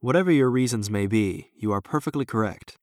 Whatever your reasons may be, you are perfectly correct.